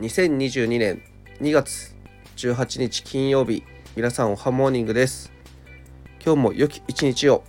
2022年2月18日金曜日皆さんおはモーニングです。今日も良き一日を。